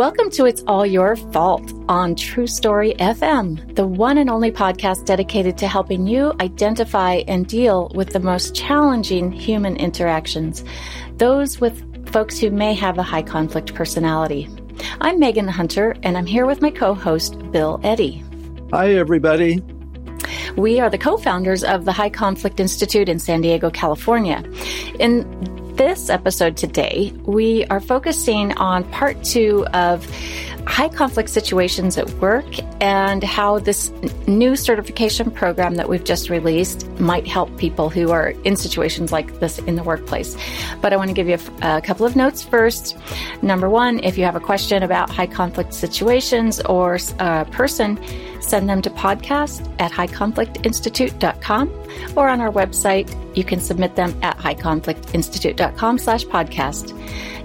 Welcome to It's All Your Fault on True Story FM, the one and only podcast dedicated to helping you identify and deal with the most challenging human interactions, those with folks who may have a high conflict personality. I'm Megan Hunter, and I'm here with my co host, Bill Eddy. Hi, everybody. We are the co founders of the High Conflict Institute in San Diego, California. In this episode today, we are focusing on part two of high conflict situations at work and how this new certification program that we've just released might help people who are in situations like this in the workplace. But I want to give you a, a couple of notes first. Number one, if you have a question about high conflict situations or a person, send them to podcast at highconflictinstitute.com or on our website. You can submit them at highconflictinstitute.com slash podcast.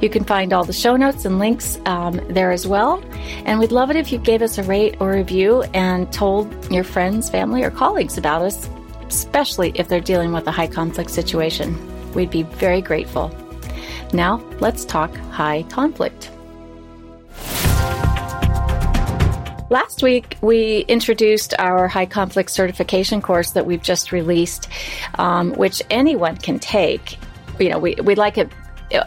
You can find all the show notes and links um, there as well. And we'd love it if you gave us a rate or review and told your friends, family, or colleagues about us, especially if they're dealing with a high conflict situation. We'd be very grateful. Now, let's talk high conflict. Last week, we introduced our high conflict certification course that we've just released, um, which anyone can take. You know, we, we like it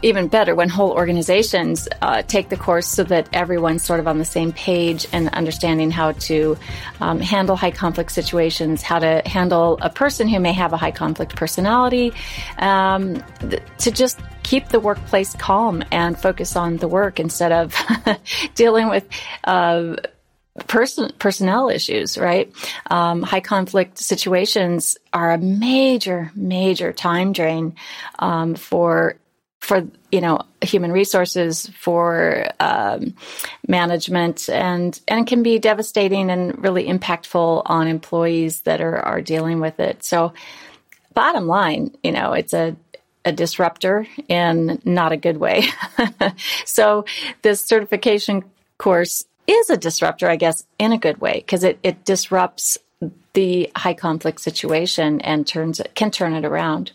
even better when whole organizations uh, take the course so that everyone's sort of on the same page and understanding how to um, handle high conflict situations, how to handle a person who may have a high conflict personality, um, th- to just keep the workplace calm and focus on the work instead of dealing with. Uh, person personnel issues, right? Um, high conflict situations are a major, major time drain um, for for you know human resources for um, management and and can be devastating and really impactful on employees that are are dealing with it. So, bottom line, you know, it's a a disruptor in not a good way. so this certification course is a disruptor, I guess, in a good way, because it, it disrupts the high conflict situation and turns it, can turn it around.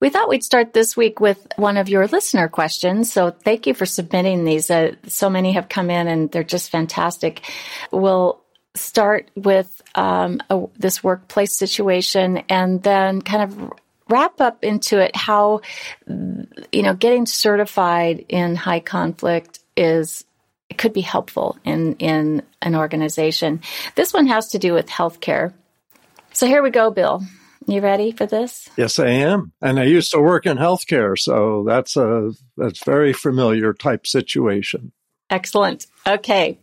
We thought we'd start this week with one of your listener questions. So thank you for submitting these. Uh, so many have come in and they're just fantastic. We'll start with um, a, this workplace situation and then kind of wrap up into it how, you know, getting certified in high conflict is could be helpful in, in an organization. This one has to do with healthcare. So here we go, Bill. You ready for this? Yes, I am. And I used to work in healthcare, so that's a that's very familiar type situation. Excellent. Okay.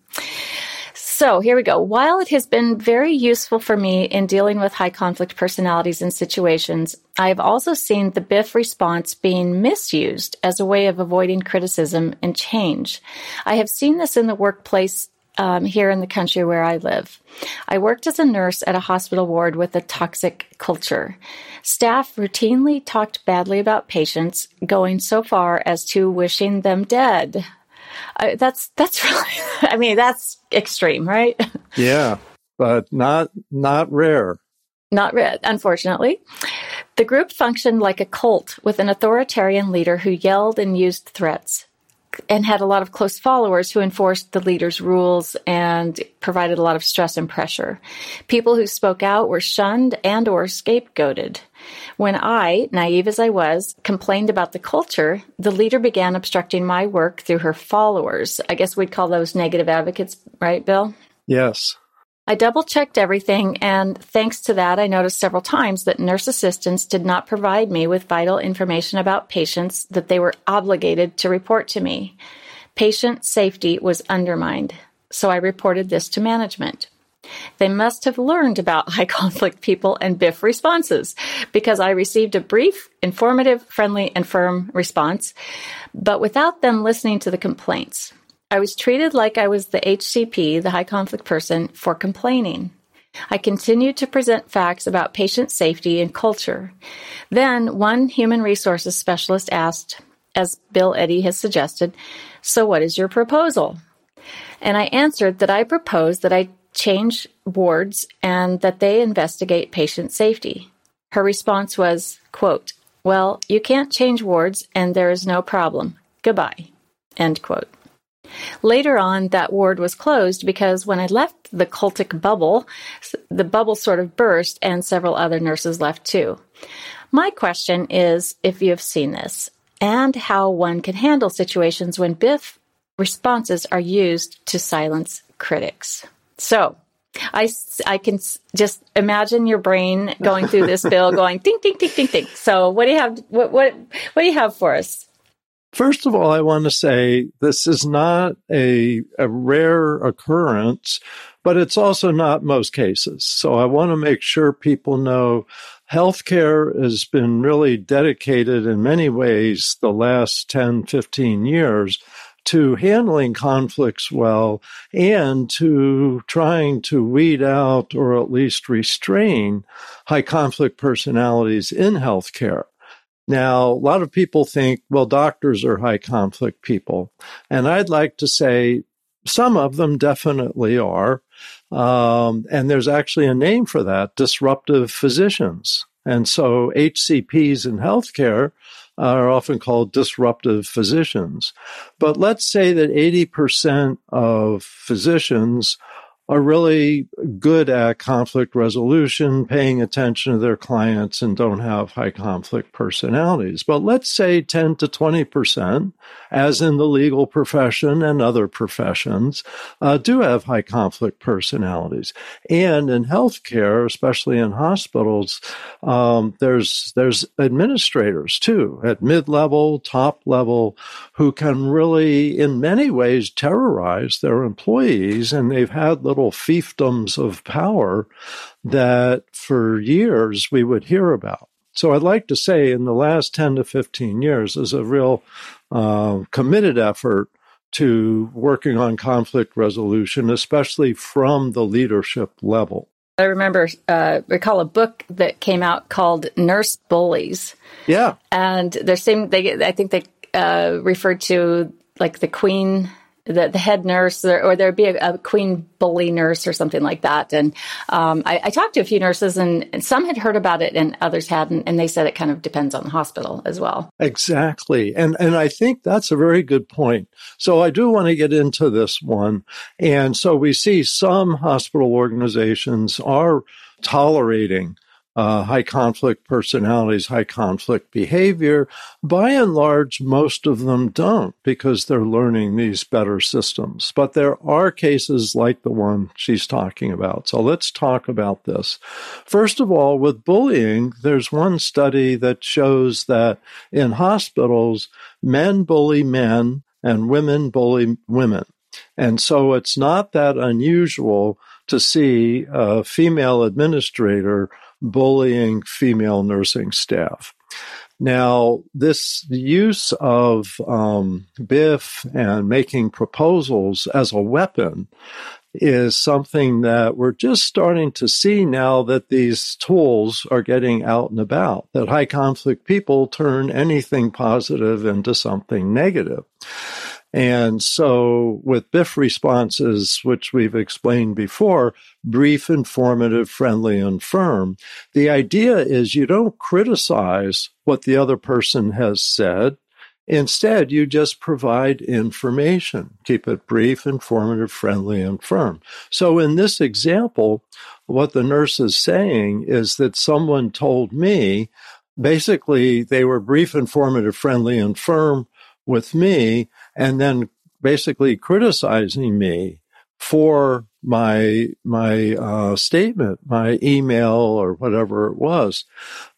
So here we go. While it has been very useful for me in dealing with high conflict personalities and situations, I have also seen the BIF response being misused as a way of avoiding criticism and change. I have seen this in the workplace um, here in the country where I live. I worked as a nurse at a hospital ward with a toxic culture. Staff routinely talked badly about patients, going so far as to wishing them dead. I, that's that's really, I mean, that's extreme, right? Yeah, but not not rare. Not rare, unfortunately. The group functioned like a cult with an authoritarian leader who yelled and used threats and had a lot of close followers who enforced the leader's rules and provided a lot of stress and pressure. People who spoke out were shunned and or scapegoated. When I, naive as I was, complained about the culture, the leader began obstructing my work through her followers. I guess we'd call those negative advocates, right, Bill? Yes. I double checked everything, and thanks to that, I noticed several times that nurse assistants did not provide me with vital information about patients that they were obligated to report to me. Patient safety was undermined, so I reported this to management. They must have learned about high conflict people and BIF responses because I received a brief, informative, friendly, and firm response, but without them listening to the complaints. I was treated like I was the HCP, the high conflict person, for complaining. I continued to present facts about patient safety and culture. Then one human resources specialist asked, as Bill Eddy has suggested, So what is your proposal? And I answered that I propose that I change wards and that they investigate patient safety. Her response was, quote, Well, you can't change wards and there is no problem. Goodbye. End quote. Later on, that ward was closed because when I left the cultic bubble, the bubble sort of burst and several other nurses left too. My question is if you have seen this and how one can handle situations when BIF responses are used to silence critics. So, I, I can just imagine your brain going through this bill going ding ding ding ding ding. So what do you have what what what do you have for us? First of all, I want to say this is not a, a rare occurrence, but it's also not most cases. So I want to make sure people know healthcare has been really dedicated in many ways the last 10, 15 years to handling conflicts well and to trying to weed out or at least restrain high conflict personalities in healthcare. Now, a lot of people think, well, doctors are high conflict people. And I'd like to say some of them definitely are. Um, and there's actually a name for that disruptive physicians. And so HCPs in healthcare are often called disruptive physicians. But let's say that 80% of physicians are really good at conflict resolution, paying attention to their clients, and don't have high conflict personalities. But let's say 10 to 20%, as in the legal profession and other professions, uh, do have high conflict personalities. And in healthcare, especially in hospitals, um, there's, there's administrators too at mid level, top level, who can really, in many ways, terrorize their employees. And they've had little little fiefdoms of power that for years we would hear about. So I'd like to say in the last 10 to 15 years is a real uh, committed effort to working on conflict resolution, especially from the leadership level. I remember uh, recall a book that came out called Nurse Bullies. Yeah, and there seemed they I think they uh, referred to like the Queen the, the head nurse or, or there'd be a, a, queen bully nurse or something like that. And um, I, I, talked to a few nurses and, and, some had heard about it and others hadn't. And they said it kind of depends on the hospital as well. Exactly. And, and I think that's a very good point. So I do want to get into this one. And so we see some hospital organizations are tolerating uh, high conflict personalities, high conflict behavior. By and large, most of them don't because they're learning these better systems. But there are cases like the one she's talking about. So let's talk about this. First of all, with bullying, there's one study that shows that in hospitals, men bully men and women bully women. And so it's not that unusual to see a female administrator bullying female nursing staff. Now, this use of um, BIF and making proposals as a weapon is something that we're just starting to see now that these tools are getting out and about, that high conflict people turn anything positive into something negative. And so with BIF responses, which we've explained before, brief, informative, friendly, and firm, the idea is you don't criticize what the other person has said. Instead, you just provide information. Keep it brief, informative, friendly, and firm. So in this example, what the nurse is saying is that someone told me basically they were brief, informative, friendly, and firm with me, and then basically criticizing me for my my uh, statement, my email, or whatever it was.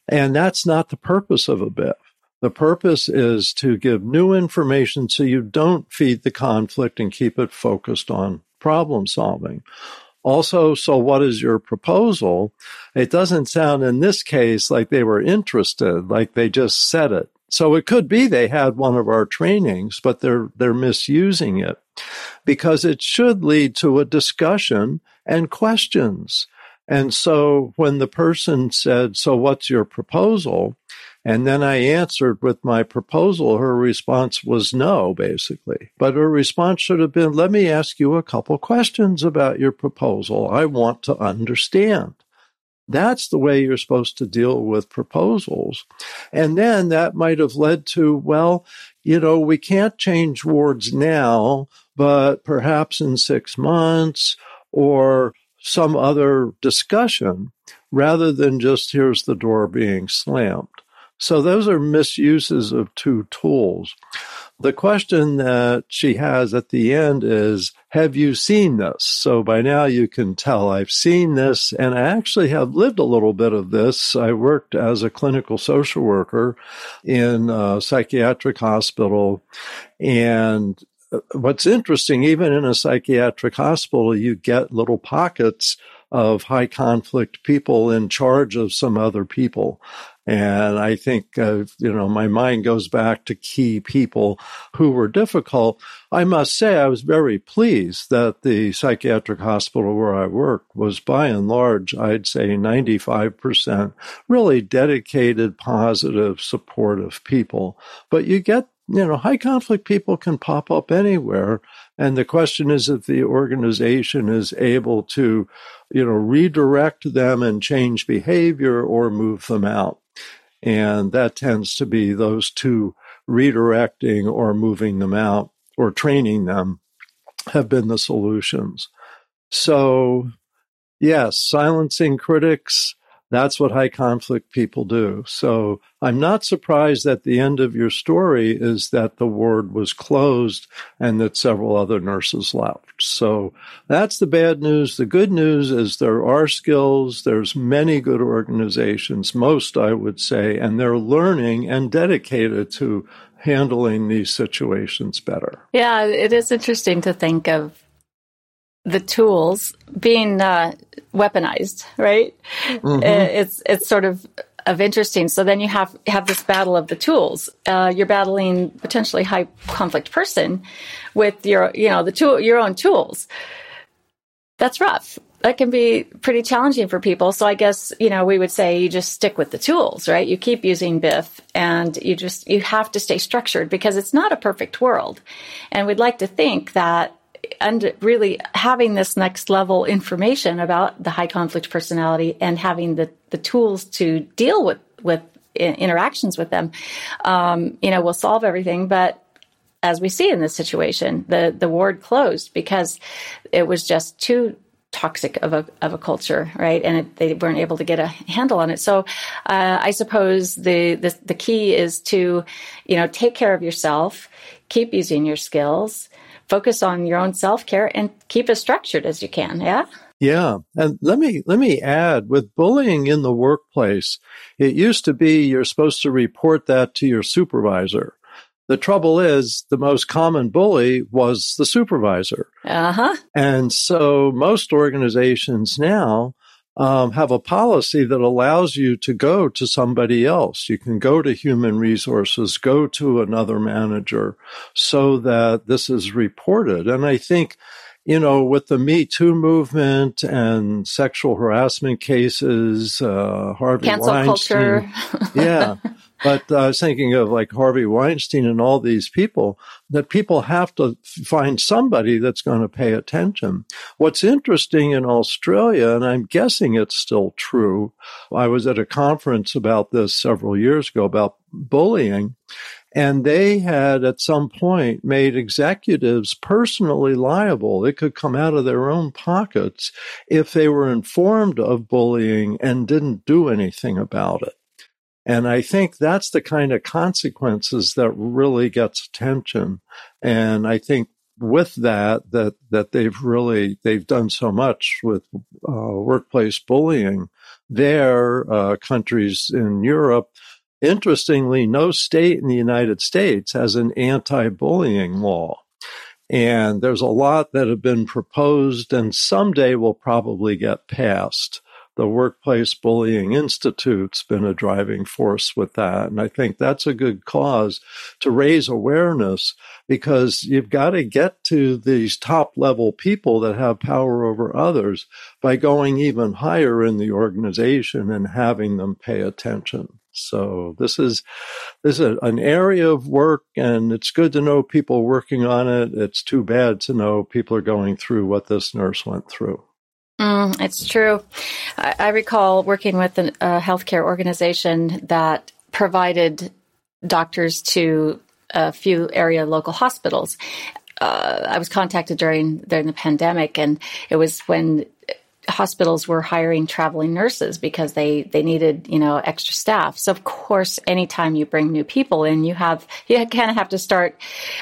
And that's not the purpose of a BIF. The purpose is to give new information so you don't feed the conflict and keep it focused on problem solving. Also, so what is your proposal? It doesn't sound in this case like they were interested, like they just said it. So it could be they had one of our trainings, but they're, they're misusing it because it should lead to a discussion and questions. And so when the person said, so what's your proposal? And then I answered with my proposal. Her response was no, basically. But her response should have been, let me ask you a couple questions about your proposal. I want to understand. That's the way you're supposed to deal with proposals. And then that might have led to, well, you know, we can't change wards now, but perhaps in six months or some other discussion rather than just here's the door being slammed. So those are misuses of two tools. The question that she has at the end is, have you seen this? So by now you can tell I've seen this and I actually have lived a little bit of this. I worked as a clinical social worker in a psychiatric hospital and uh, what's interesting, even in a psychiatric hospital, you get little pockets of high conflict people in charge of some other people. And I think, uh, you know, my mind goes back to key people who were difficult. I must say, I was very pleased that the psychiatric hospital where I worked was by and large, I'd say 95% really dedicated, positive, supportive people. But you get you know, high conflict people can pop up anywhere. And the question is if the organization is able to, you know, redirect them and change behavior or move them out. And that tends to be those two redirecting or moving them out or training them have been the solutions. So, yes, silencing critics, that's what high conflict people do. So I'm not surprised that the end of your story is that the ward was closed and that several other nurses left. So that's the bad news. The good news is there are skills. There's many good organizations, most I would say, and they're learning and dedicated to handling these situations better. Yeah, it is interesting to think of the tools being uh, weaponized, right? Mm-hmm. It's it's sort of of interesting. So then you have have this battle of the tools. Uh, you're battling potentially high conflict person with your you know the tool your own tools. That's rough. That can be pretty challenging for people. So I guess you know we would say you just stick with the tools, right? You keep using BIF, and you just you have to stay structured because it's not a perfect world, and we'd like to think that and really having this next level information about the high conflict personality and having the, the tools to deal with, with interactions with them, um, you know, will solve everything. But as we see in this situation, the, the ward closed because it was just too toxic of a of a culture, right? And it, they weren't able to get a handle on it. So, uh, I suppose the, the the key is to, you know, take care of yourself, keep using your skills, focus on your own self care and keep as structured as you can. Yeah. Yeah. And let me, let me add with bullying in the workplace, it used to be you're supposed to report that to your supervisor. The trouble is the most common bully was the supervisor. Uh huh. And so most organizations now um, have a policy that allows you to go to somebody else. You can go to human resources, go to another manager so that this is reported. And I think, you know, with the Me Too movement and sexual harassment cases, uh, Harvey Cancel Weinstein. culture. yeah. But uh, I was thinking of like Harvey Weinstein and all these people that people have to find somebody that's going to pay attention. What's interesting in Australia, and I'm guessing it's still true, I was at a conference about this several years ago about bullying. And they had at some point made executives personally liable. It could come out of their own pockets if they were informed of bullying and didn't do anything about it. And I think that's the kind of consequences that really gets attention. And I think with that, that, that they've really, they've done so much with uh, workplace bullying. Their uh, countries in Europe Interestingly, no state in the United States has an anti bullying law. And there's a lot that have been proposed and someday will probably get passed the Workplace Bullying Institute's been a driving force with that. And I think that's a good cause to raise awareness because you've got to get to these top level people that have power over others by going even higher in the organization and having them pay attention. So this is this is an area of work, and it's good to know people working on it. It's too bad to know people are going through what this nurse went through. Mm, it's true. I, I, recall working with a healthcare organization that provided doctors to a few area local hospitals. Uh, I was contacted during during the pandemic, and it was when hospitals were hiring traveling nurses because they they needed you know extra staff. So of course anytime you bring new people in you have you kind of have to start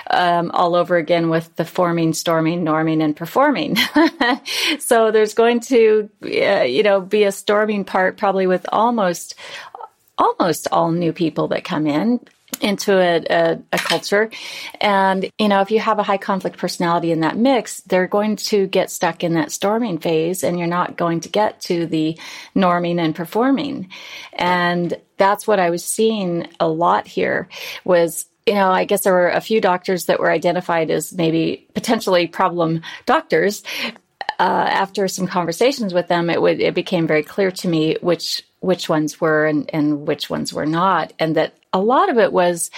um, all over again with the forming storming norming and performing. So there's going to uh, you know be a storming part probably with almost almost all new people that come in into a, a, a, culture. And, you know, if you have a high conflict personality in that mix, they're going to get stuck in that storming phase and you're not going to get to the norming and performing. And that's what I was seeing a lot here was you know, I guess there were a few doctors that were identified as maybe potentially problem doctors. Uh, after some conversations with them, it would it became very clear to me which which ones were and, and which ones were not, and that a lot of it was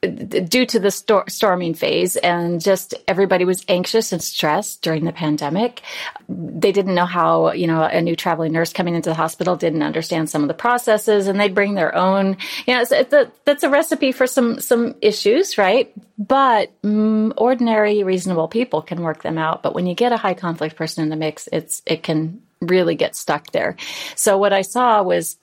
due to the stor- storming phase and just everybody was anxious and stressed during the pandemic. They didn't know how, you know, a new traveling nurse coming into the hospital didn't understand some of the processes and they'd bring their own, you know, it's a, that's a recipe for some, some issues, right? But mm, ordinary, reasonable people can work them out. But when you get a high conflict person in the mix, it's, it can really get stuck there. So what I saw was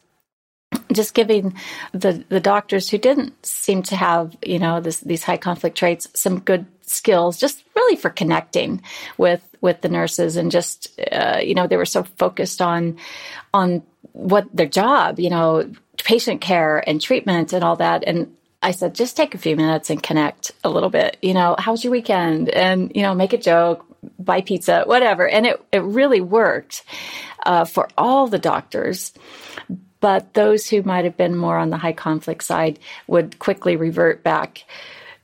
just giving the the doctors who didn't seem to have you know this, these high conflict traits some good skills just really for connecting with with the nurses and just uh, you know they were so focused on on what their job you know patient care and treatment and all that. And I said just take a few minutes and connect a little bit you know how's your weekend? And you know make a joke buy pizza whatever. And it it really worked uh, for all the doctors but those who might have been more on the high conflict side would quickly revert back,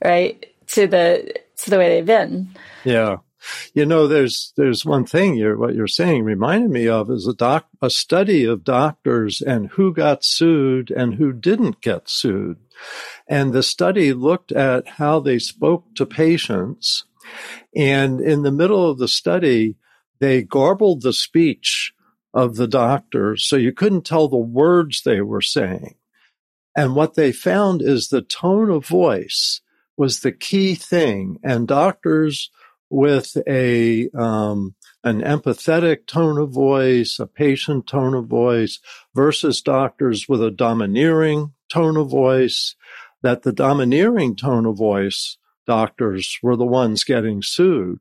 right, to the to the way they've been. Yeah. You know, there's there's one thing you're what you're saying reminded me of is a doc a study of doctors and who got sued and who didn't get sued. And the study looked at how they spoke to patients. And in the middle of the study, they garbled the speech of the doctors, so you couldn't tell the words they were saying. And what they found is the tone of voice was the key thing. And doctors with a um, an empathetic tone of voice, a patient tone of voice, versus doctors with a domineering tone of voice, that the domineering tone of voice doctors were the ones getting sued.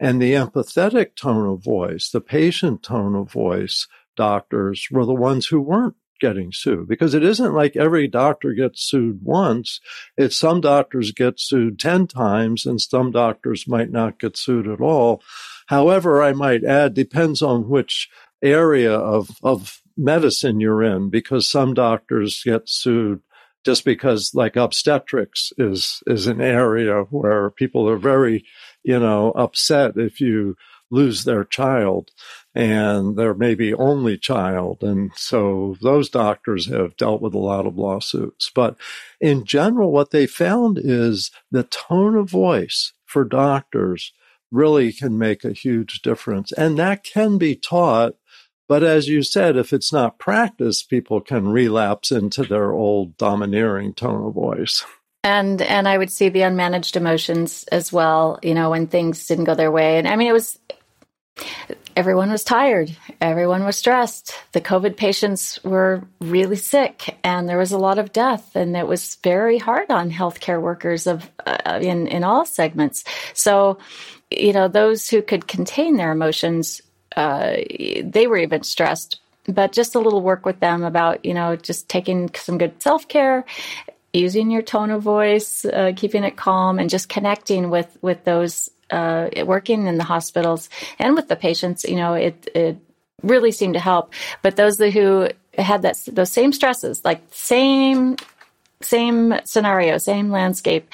And the empathetic tone of voice, the patient tone of voice doctors were the ones who weren't getting sued because it isn't like every doctor gets sued once. It's some doctors get sued 10 times and some doctors might not get sued at all. However, I might add, depends on which area of, of medicine you're in because some doctors get sued just because like obstetrics is is an area where people are very you know, upset if you lose their child and their maybe only child. And so those doctors have dealt with a lot of lawsuits. But in general, what they found is the tone of voice for doctors really can make a huge difference. And that can be taught. But as you said, if it's not practiced, people can relapse into their old domineering tone of voice. And and I would see the unmanaged emotions as well. You know, when things didn't go their way, and I mean, it was everyone was tired, everyone was stressed. The COVID patients were really sick, and there was a lot of death, and it was very hard on healthcare workers of uh, in in all segments. So, you know, those who could contain their emotions, uh, they were even stressed. But just a little work with them about, you know, just taking some good self care, using your tone of voice, uh, keeping it calm, and just connecting with with those uh, working in the hospitals and with the patients. You know, it it really seemed to help. But those who had that those same stresses, like same same scenario, same landscape,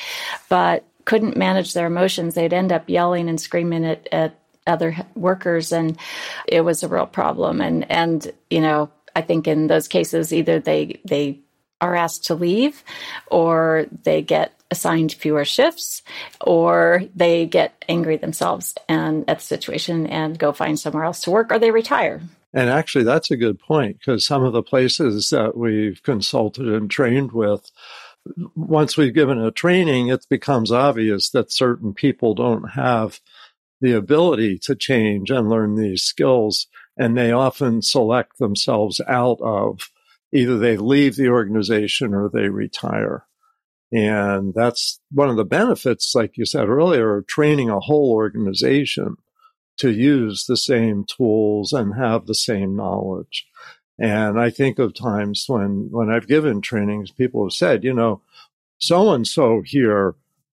but couldn't manage their emotions, they'd end up yelling and screaming at, at other workers, and it was a real problem. And and you know, I think in those cases, either they they are asked to leave or they get assigned fewer shifts or they get angry themselves and at the situation and go find somewhere else to work or they retire. And actually, that's a good point because some of the places that we've consulted and trained with, once we've given a training, it becomes obvious that certain people don't have the ability to change and learn these skills. And they often select themselves out of either they leave the organization or they retire. And that's one of the benefits, like you said earlier, of training a whole organization to use the same tools and have the same knowledge. And I think of times when, when I've given trainings, people have said, you know, so and so here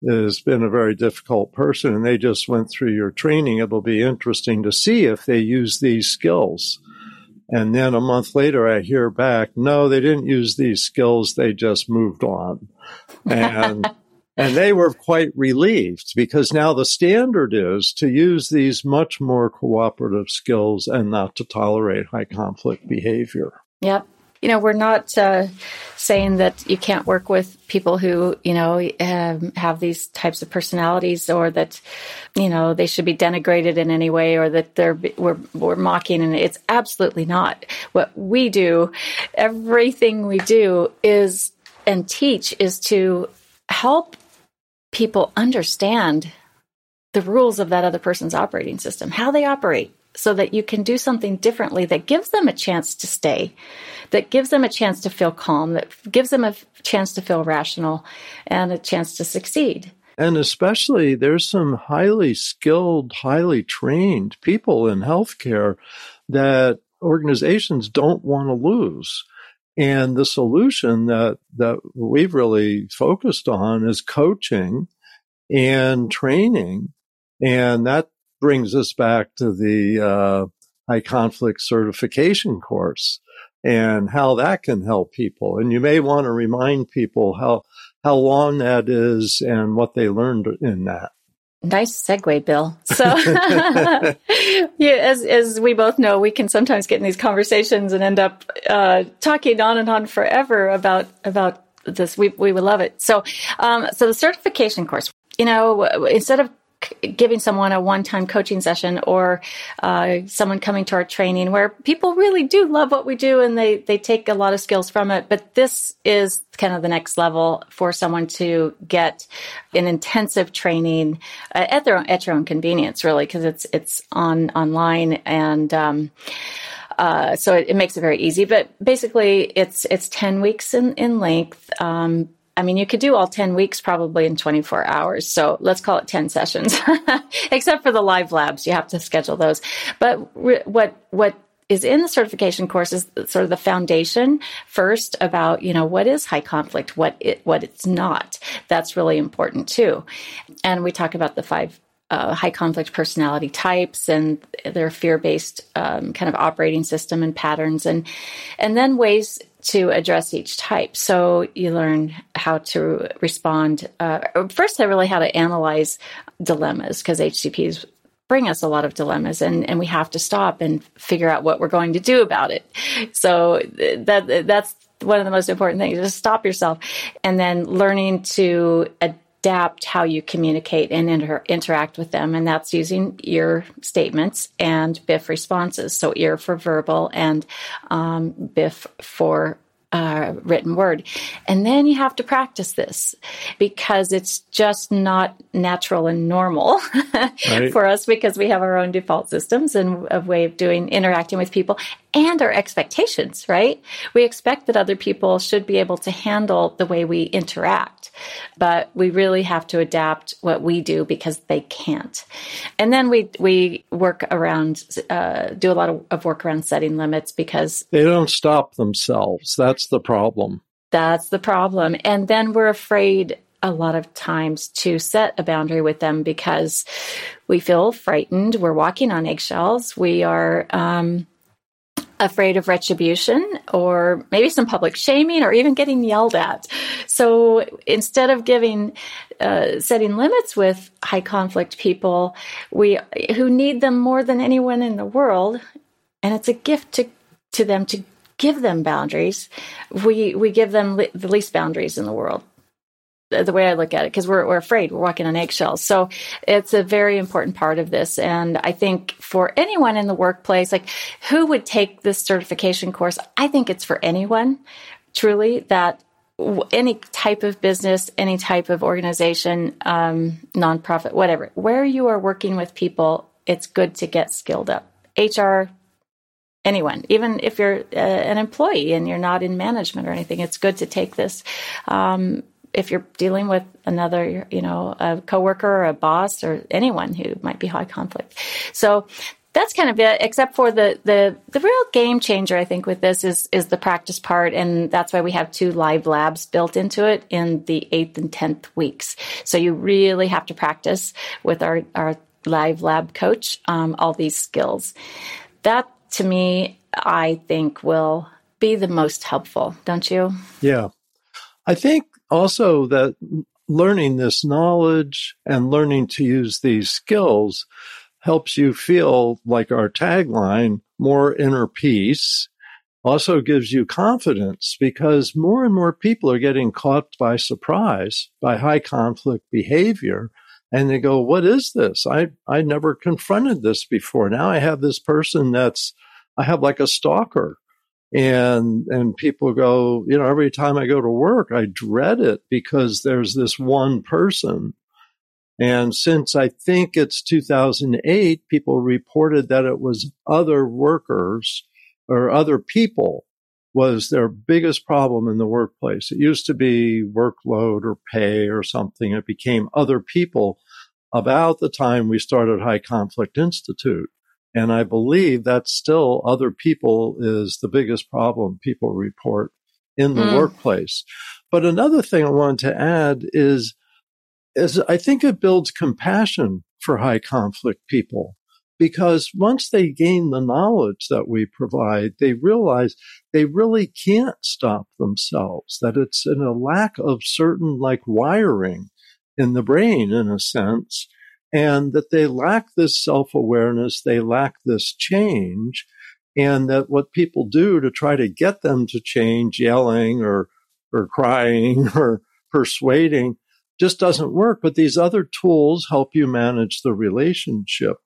has been a very difficult person and they just went through your training. It'll be interesting to see if they use these skills. And then a month later, I hear back, no, they didn't use these skills. They just moved on. And, and they were quite relieved because now the standard is to use these much more cooperative skills and not to tolerate high conflict behavior. Yep you know, we're not uh, saying that you can't work with people who, you know, um, have these types of personalities or that, you know, they should be denigrated in any way or that they're, we're, we're mocking. And it's absolutely not. What we do, everything we do is and teach is to help people understand the rules of that other person's operating system, how they operate, so that you can do something differently that gives them a chance to stay, that gives them a chance to feel calm, that gives them a chance to feel rational and a chance to succeed. And especially, there's some highly skilled, highly trained people in healthcare that organizations don't want to lose. And the solution that, that we've really focused on is coaching and training. And that brings us back to the uh, high conflict certification course and how that can help people. And you may want to remind people how how long that is and what they learned in that. Nice segue, Bill. So, yeah, as as we both know, we can sometimes get in these conversations and end up uh, talking on and on forever about about this. We we would love it. So, um, so the certification course. You know, instead of giving someone a one-time coaching session or uh, someone coming to our training where people really do love what we do and they they take a lot of skills from it but this is kind of the next level for someone to get an intensive training uh, at their own, at your own convenience really because it's it's on online and um, uh, so it, it, makes it very easy, but basically it's it's ten weeks in in length. Um, I mean, you could do all 10 weeks probably in 24 hours. So let's call it 10 sessions, except for the live labs. You have to schedule those. But re- what, what is in the certification course is sort of the foundation first about, you know, what is high conflict, what it, what it's not. That's really important too. And we talk about the five uh, high conflict personality types and their fear based um, kind of operating system and patterns, and and then ways to address each type. So you learn how to respond. Uh, first, I really how to analyze dilemmas because HCPs bring us a lot of dilemmas and, and we have to stop and figure out what we're going to do about it. So that that's one of the most important things. Just stop yourself and then learning to adapt how you communicate and inter- interact with them. And that's using ear statements and BIF responses. So ear for verbal and um, BIF for uh, written word. And then you have to practice this because it's just not natural and normal right. for us because we have our own default systems and a way of doing interacting with people and our expectations, right? We expect that other people should be able to handle the way we interact, but we really have to adapt what we do because they can't. And then we we work around, uh, do a lot of, of work around setting limits because they don't stop themselves. That's the problem. That's the problem. And then we're afraid a lot of times to set a boundary with them because we feel frightened. We're walking on eggshells. We are um, afraid of retribution or maybe some public shaming or even getting yelled at. So instead of giving, uh, setting limits with high conflict people, we, who need them more than anyone in the world, and it's a gift to, to them to give them boundaries, we, we give them the least boundaries in the world the way I look at it, because we're, we're afraid, we're walking on eggshells. So it's a very important part of this. And I think for anyone in the workplace, like who would take this certification course, I think it's for anyone truly that any type of business, any type of organization, um, nonprofit, whatever, where you are working with people, it's good to get skilled up. HR, anyone, even if you're uh, an employee and you're not in management or anything, it's good to take this. Um, if you're dealing with another, you know, a coworker or a boss or anyone who might be high conflict. So that's kind of it, except for the, the, the real game changer, I think, with this is, is the practice part. And that's why we have two live labs built into it in the eighth and 10th weeks. So you really have to practice with our, our live lab coach, um, all these skills. That to me, I think will be the most helpful, don't you? Yeah. I think also that learning this knowledge and learning to use these skills helps you feel like our tagline, more inner peace, also gives you confidence because more and more people are getting caught by surprise by high conflict behavior. And they go, what is this? I, I never confronted this before. Now I have this person that's, I have like a stalker and and people go you know every time i go to work i dread it because there's this one person and since i think it's 2008 people reported that it was other workers or other people was their biggest problem in the workplace it used to be workload or pay or something it became other people about the time we started high conflict institute and I believe that still other people is the biggest problem people report in the mm. workplace. But another thing I wanted to add is, is I think it builds compassion for high conflict people because once they gain the knowledge that we provide, they realize they really can't stop themselves, that it's in a lack of certain like wiring in the brain in a sense and that they lack this self awareness, they lack this change, and that what people do to try to get them to change, yelling or or crying or persuading, just doesn't work. But these other tools help you manage the relationship.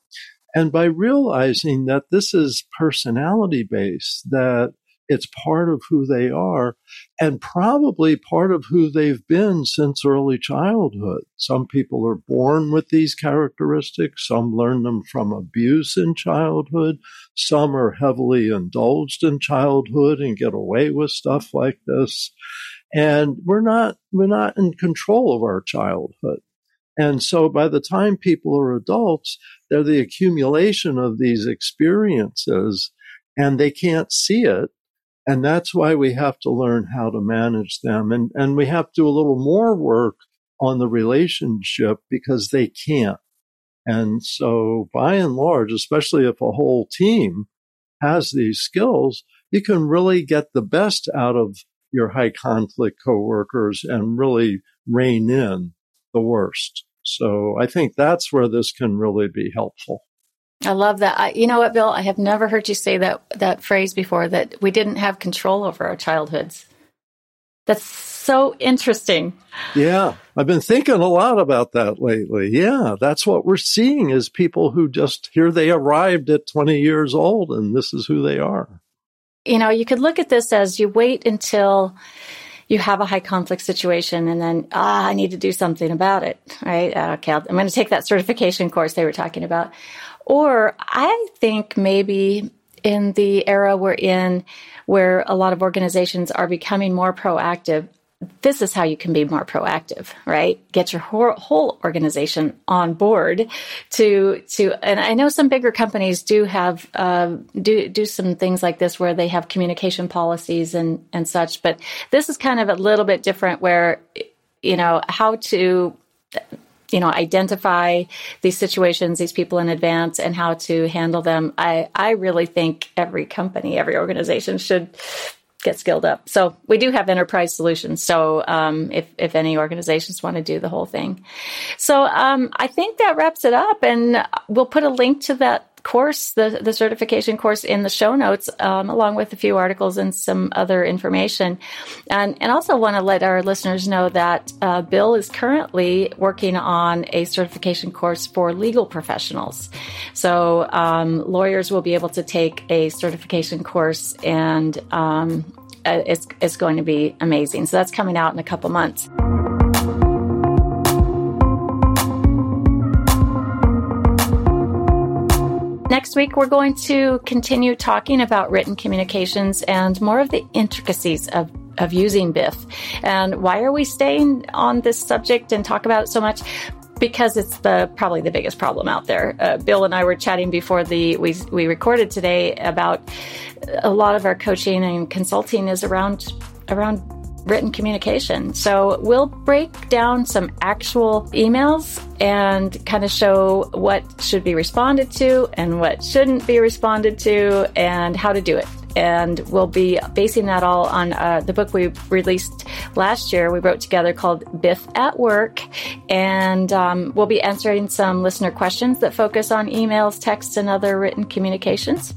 And by realizing that this is personality based, that it's part of who they are and probably part of who they've been since early childhood. Some people are born with these characteristics. Some learn them from abuse in childhood. Some are heavily indulged in childhood and get away with stuff like this. And we're not, we're not in control of our childhood. And so by the time people are adults, they're the accumulation of these experiences and they can't see it and that's why we have to learn how to manage them. And, and we have to do a little more work on the relationship because they can't. And so by and large, especially if a whole team has these skills, you can really get the best out of your high conflict coworkers and really rein in the worst. So I think that's where this can really be helpful. I love that. I, you know what, Bill? I have never heard you say that that phrase before. That we didn't have control over our childhoods. That's so interesting. Yeah, I've been thinking a lot about that lately. Yeah, that's what we're seeing is people who just here they arrived at 20 years old and this is who they are. you know, you could look at this as you wait until you have a high conflict situation and then, ah, I need to do something about it, right? Uh, okay, I'm going to take that certification course they were talking about. Or I think maybe in the era we're in, where a lot of organizations are becoming more proactive, this is how you can be more proactive, right? Get your whole, whole, organization on board to to. And I know some bigger companies do have uh, do do some things like this where they have communication policies and and such. But this is kind of a little bit different, where you know how to you know identify these situations these people in advance and how to handle them i i really think every company every organization should get skilled up. So we do have enterprise solutions. So um, if if any organizations want to do the whole thing, so um, I think that wraps it up, and we'll put a link to that course, the the certification course, in the show notes, um, along with a few articles and some other information, and and also want to let our listeners know that uh, Bill is currently working on a certification course for legal professionals. So um, lawyers will be able to take a certification course and um, uh, it's, it's going to be amazing. So that's coming out in a couple months. Next week, we're going to continue talking about written communications and more of the intricacies of, of using BIF. And why are we staying on this subject and talk about it so much? because it's the probably the biggest problem out there. Uh, Bill and I were chatting before the we we recorded today about a lot of our coaching and consulting is around around written communication. So we'll break down some actual emails and kind of show what should be responded to and what shouldn't be responded to and how to do it and we'll be basing that all on uh, the book we released last year. We wrote together called Biff at Work, and um, we'll be answering some listener questions that focus on emails, texts, and other written communications.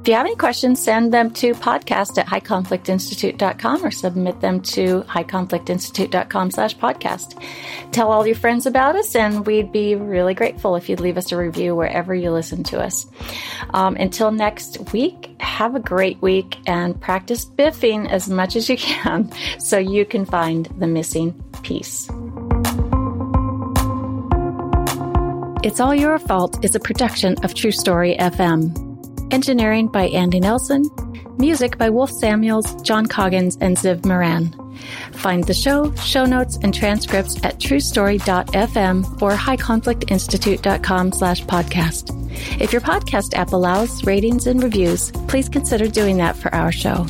If you have any questions, send them to podcast at highconflictinstitute.com or submit them to highconflictinstitute.com slash podcast. Tell all your friends about us, and we'd be really grateful if you'd leave us a review wherever you listen to us. Um, until next week, have a great week and practice biffing as much as you can so you can find the missing piece. It's All Your Fault is a production of True Story FM. Engineering by Andy Nelson. Music by Wolf Samuels, John Coggins, and Ziv Moran. Find the show, show notes, and transcripts at truestory.fm or highconflictinstitute.com slash podcast. If your podcast app allows ratings and reviews, please consider doing that for our show.